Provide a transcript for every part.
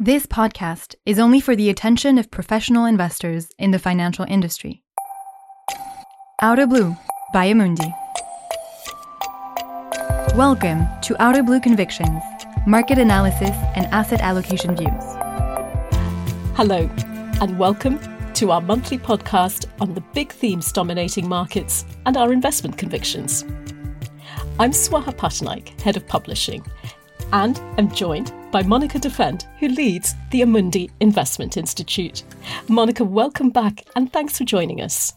This podcast is only for the attention of professional investors in the financial industry. Outerblue by Amundi. Welcome to Outerblue Convictions, market analysis and asset allocation views. Hello, and welcome to our monthly podcast on the big themes dominating markets and our investment convictions. I'm Swaha Pattanaik, Head of Publishing, and I'm joined by Monica Defend, who leads the Amundi Investment Institute. Monica, welcome back and thanks for joining us.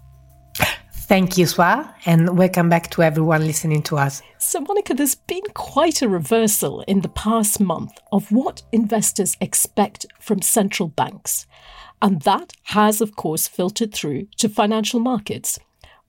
Thank you, Swa, and welcome back to everyone listening to us. So, Monica, there's been quite a reversal in the past month of what investors expect from central banks. And that has, of course, filtered through to financial markets.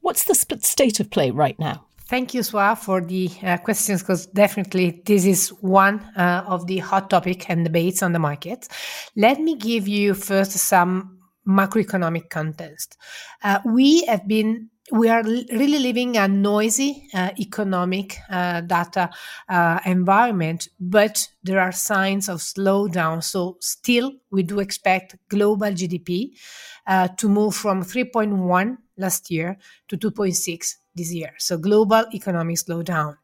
What's the split state of play right now? Thank you, Swa, for the uh, questions because definitely this is one uh, of the hot topic and debates on the market. Let me give you first some macroeconomic context. Uh, we have been we are really living a noisy uh, economic uh, data uh, environment, but there are signs of slowdown. So, still, we do expect global GDP uh, to move from 3.1 last year to 2.6 this year. So global economic slowdown.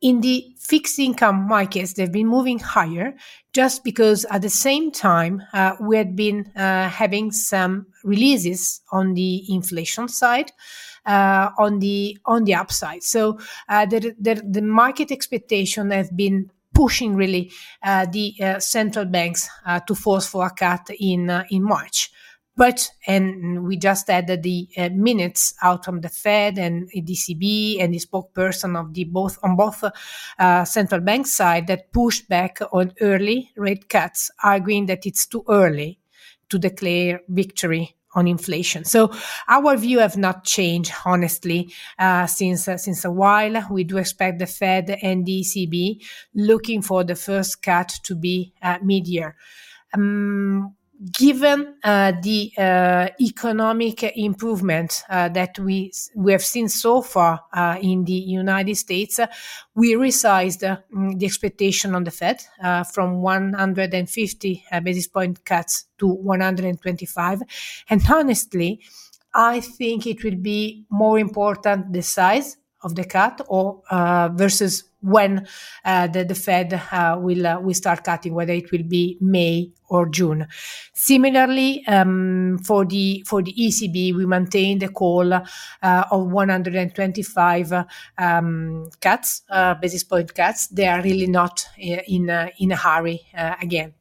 In the fixed income markets, they've been moving higher just because at the same time uh, we had been uh, having some releases on the inflation side. Uh, on the on the upside, so uh, the, the the market expectation have been pushing really uh, the uh, central banks uh, to force for a cut in uh, in March. But, and we just added the uh, minutes out from the Fed and ECB and the spokesperson of the both on both uh, central bank side that pushed back on early rate cuts, arguing that it's too early to declare victory on inflation. So our view have not changed, honestly, uh, since uh, since a while. We do expect the Fed and the ECB looking for the first cut to be uh, mid-year. Um, given uh, the uh, economic improvement uh, that we we have seen so far uh, in the United States, we resized uh, the expectation on the Fed uh, from 150 basis point cuts to 125. And honestly, I think it will be more important the size of the cut or versus when uh, the, the Fed uh, will uh, will start cutting, whether it will be May or June. Similarly, um, for the for the ECB, we maintain the call uh, of 125 um, cuts, uh, basis point cuts. They are really not uh, in in a hurry again.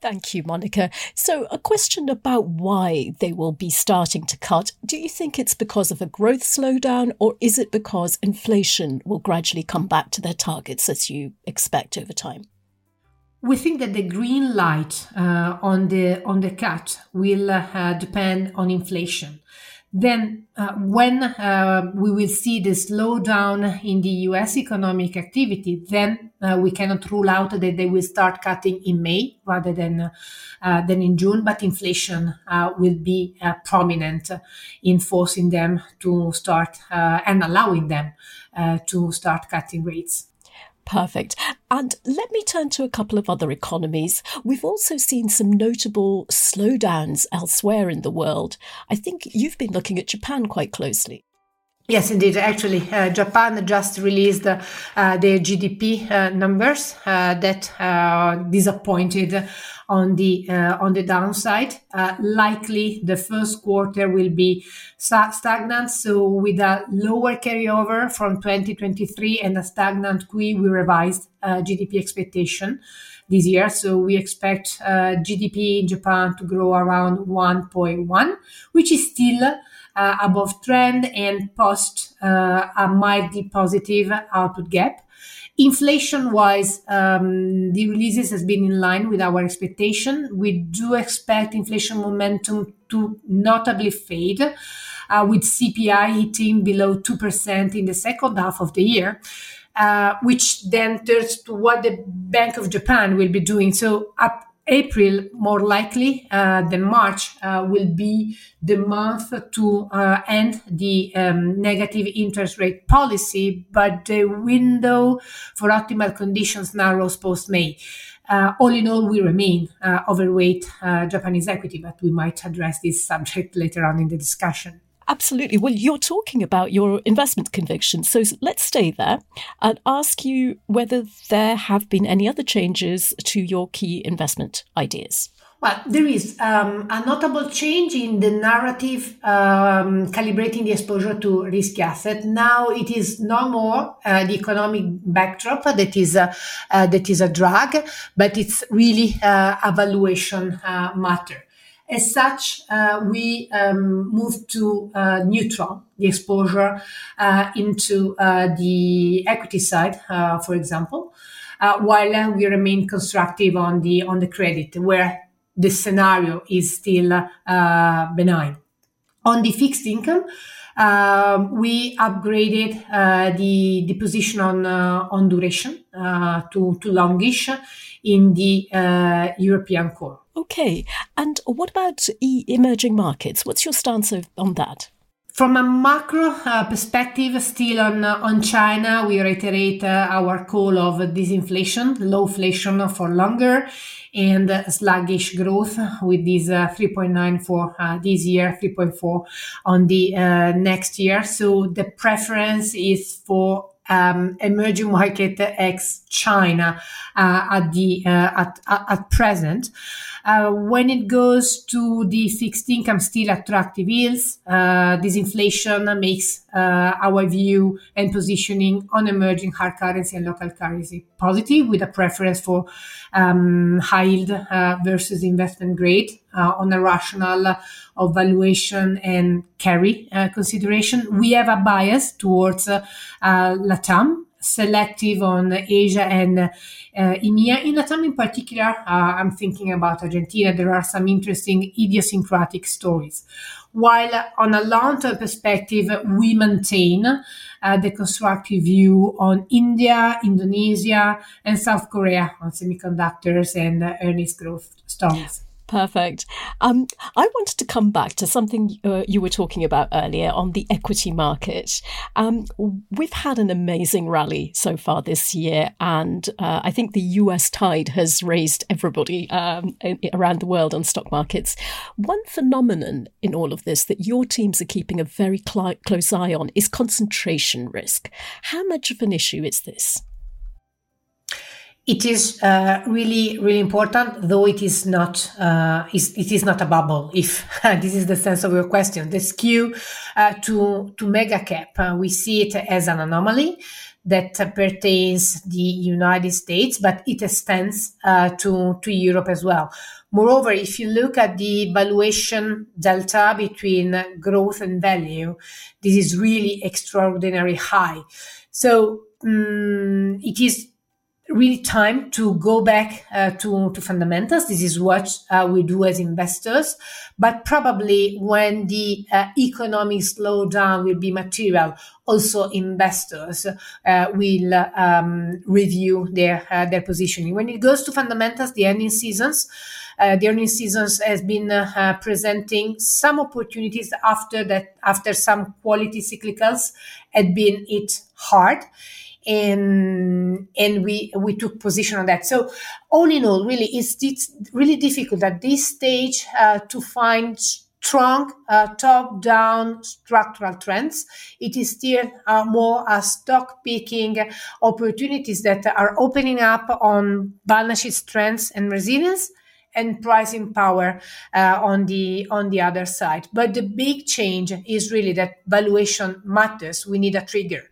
Thank you, Monica. So, a question about why they will be starting to cut. Do you think it's because of a growth slowdown, or is it because inflation will gradually come back to their targets as you expect over time? We think that the green light uh, on the on the cut will uh, depend on inflation. Then, uh, when uh, we will see the slowdown in the US economic activity, then uh, we cannot rule out that they will start cutting in May rather than, uh, than in June, but inflation uh, will be uh, prominent in forcing them to start and allowing them to start cutting rates. Perfect. And let me turn to a couple of other economies. We've also seen some notable slowdowns elsewhere in the world. I think you've been looking at Japan quite closely. Yes, indeed. Actually, uh, Japan just released uh, their GDP uh, numbers uh, that uh, disappointed on the on the downside. likely, the first quarter will be stagnant, so with a lower carryover from 2023 and a stagnant QE, we revised GDP expectation this year. So we expect GDP in Japan to grow around 1.1, which is still uh, above trend and post uh, a mildly positive output gap. Inflation wise, um, the releases has been in line with our expectation. We do expect inflation momentum to notably fade, uh, with CPI hitting below 2% in the second half of the year. Uh, which then turns to what the Bank of Japan will be doing. So, up April, more likely uh, than March, uh, will be the month to uh, end the um, negative interest rate policy, but the window for optimal conditions narrows post May. uh, all in all, we remain uh, overweight uh, Japanese equity, but we might address this subject later on in the discussion. Absolutely. Well, you're talking about your investment convictions. So let's stay there and ask you whether there have been any other changes to your key investment ideas. Well, there is um, a notable change in the narrative um, calibrating the exposure to risky asset. Now it is no more uh, the economic backdrop that is a, uh, that is a drag, but it's really uh, a valuation uh, matter. As such, uh, we um, moved to uh, neutral the exposure into the equity side, for example. while we remain constructive on the on the credit, where the scenario is still uh, benign. On the fixed income, um, we upgraded uh, the, the position on, uh, on duration uh, to, to longish in the uh, European core. Okay. And what about e- emerging markets? What's your stance on that? From a macro uh, perspective, still on uh, on China, we reiterate uh, our call of disinflation, low inflation for longer, and sluggish growth with this uh, 3.9 for this year, 3.4 on the next year. So the preference is for um, emerging market ex China uh, at the uh, at, at present. Uh, when it goes to the fixed income, still attractive yields. this inflation makes our view and positioning on emerging hard currency and local currency positive, with a preference for um, high yield versus investment grade on a rational of valuation and carry uh, consideration. We have a bias towards uh, LATAM, selective on Asia and uh, EMEA. In LATAM in particular, uh, I'm thinking about Argentina. There are some interesting idiosyncratic stories. While on a long-term perspective, we maintain uh, the constructive view on India, Indonesia, and South Korea on semiconductors and uh, earnings growth stories. Perfect. Um, I wanted to come back to something uh, you were talking about earlier on the equity market. Um, we've had an amazing rally so far this year, and uh, I think the US tide has raised everybody um, around the world on stock markets. One phenomenon in all of this that your teams are keeping a very cl- close eye on is concentration risk. How much of an issue is this? It is uh, really really important though it is not uh, it is not a bubble if this is the sense of your question. The skew uh, to to mega cap uh, we see it as an anomaly that pertains the united states but it extends uh, to to europe as well. Moreover if you look at the valuation delta between growth and value this is really extraordinary high. So um, it is really time to go back uh, to, to fundamentals. This is what uh, we do as investors. But probably when the uh, economic slowdown will be material, also investors uh, will um, review their uh, their positioning. When it goes to fundamentals, the earning seasons. Uh, the earning seasons has been presenting some opportunities after that after some quality cyclicals had been hit hard and and we we took position on that. So all in all, really, it's it's really difficult at this stage uh, to find strong uh, top-down structural trends. It is still uh, more a stock picking opportunities that are opening up on balance sheet strengths and resilience and pricing power uh, on the on the other side. But the big change is really that valuation matters. We need a trigger.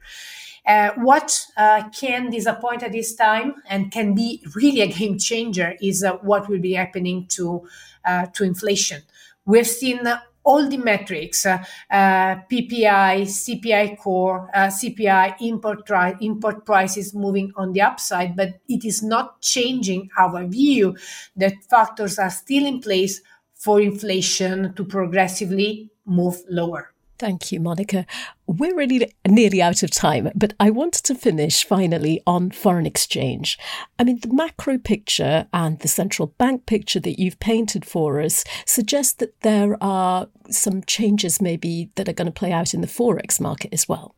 Uh, what uh, can disappoint at this time and can be really a game changer is uh, what will be happening to uh, to inflation. We've seen all the metrics uh, uh, PPI, CPI core, CPI import, tri- import prices moving on the upside, but it is not changing our view that factors are still in place for inflation to progressively move lower. Thank you, Monica. We're really nearly out of time, but I wanted to finish finally on foreign exchange. I mean, the macro picture and the central bank picture that you've painted for us suggest that there are some changes maybe that are going to play out in the forex market as well.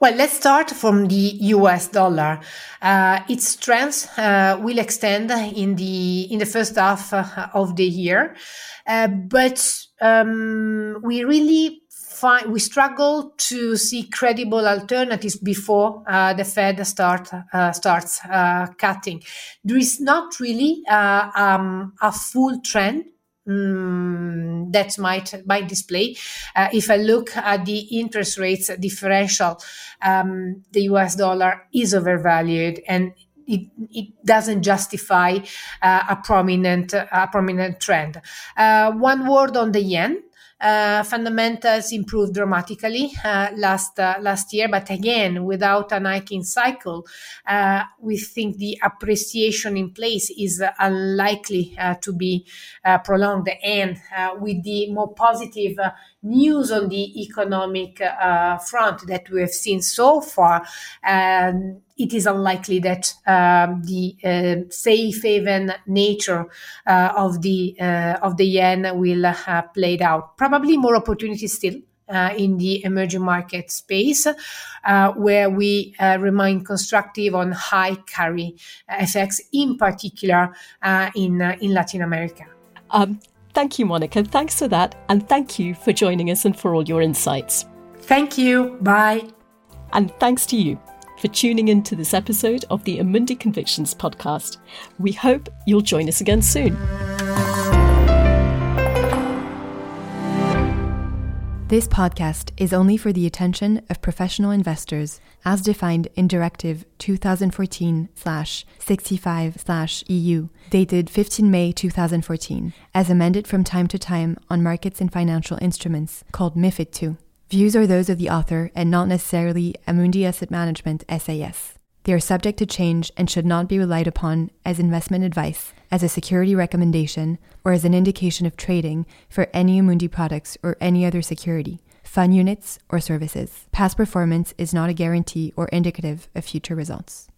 Well, let's start from the US dollar. Uh, its strength uh, will extend in the in the first half uh, of the year, uh, but um, we really find we struggle to see credible alternatives before uh, the Fed start uh, starts cutting. There is not really um, a full trend Mm, that might might display. Uh, if I look at the interest rates differential, um, the US dollar is overvalued and it, it doesn't justify uh, a prominent a prominent trend. Uh, one word on the yen. Uh, fundamentals improved dramatically uh, last uh, last year, but again, without an hiking cycle, uh, we think the appreciation in place is unlikely uh, to be uh, prolonged. And with the more positive news on the economic front that we have seen so far, um, it is unlikely that um, the uh, safe haven nature uh, of the uh, of the yen will uh, played out. Probably more opportunities still. Uh, in the emerging market space, uh, where we remain constructive on high carry FX, in particular in in Latin America. Um, thank you, Monica. Thanks for that, and thank you for joining us and for all your insights. Thank you. Bye. And thanks to you for tuning in to this episode of the Amundi Convictions podcast. We hope you'll join us again soon. This podcast is only for the attention of professional investors as defined in Directive 2014 65 EU, dated 15 May 2014, as amended from time to time on markets and financial instruments, called MIFID II. Views are those of the author and not necessarily Amundi Asset Management SAS. They are subject to change and should not be relied upon as investment advice, as a security recommendation, or as an indication of trading for any Amundi products or any other security, fund units, or services. Past performance is not a guarantee or indicative of future results.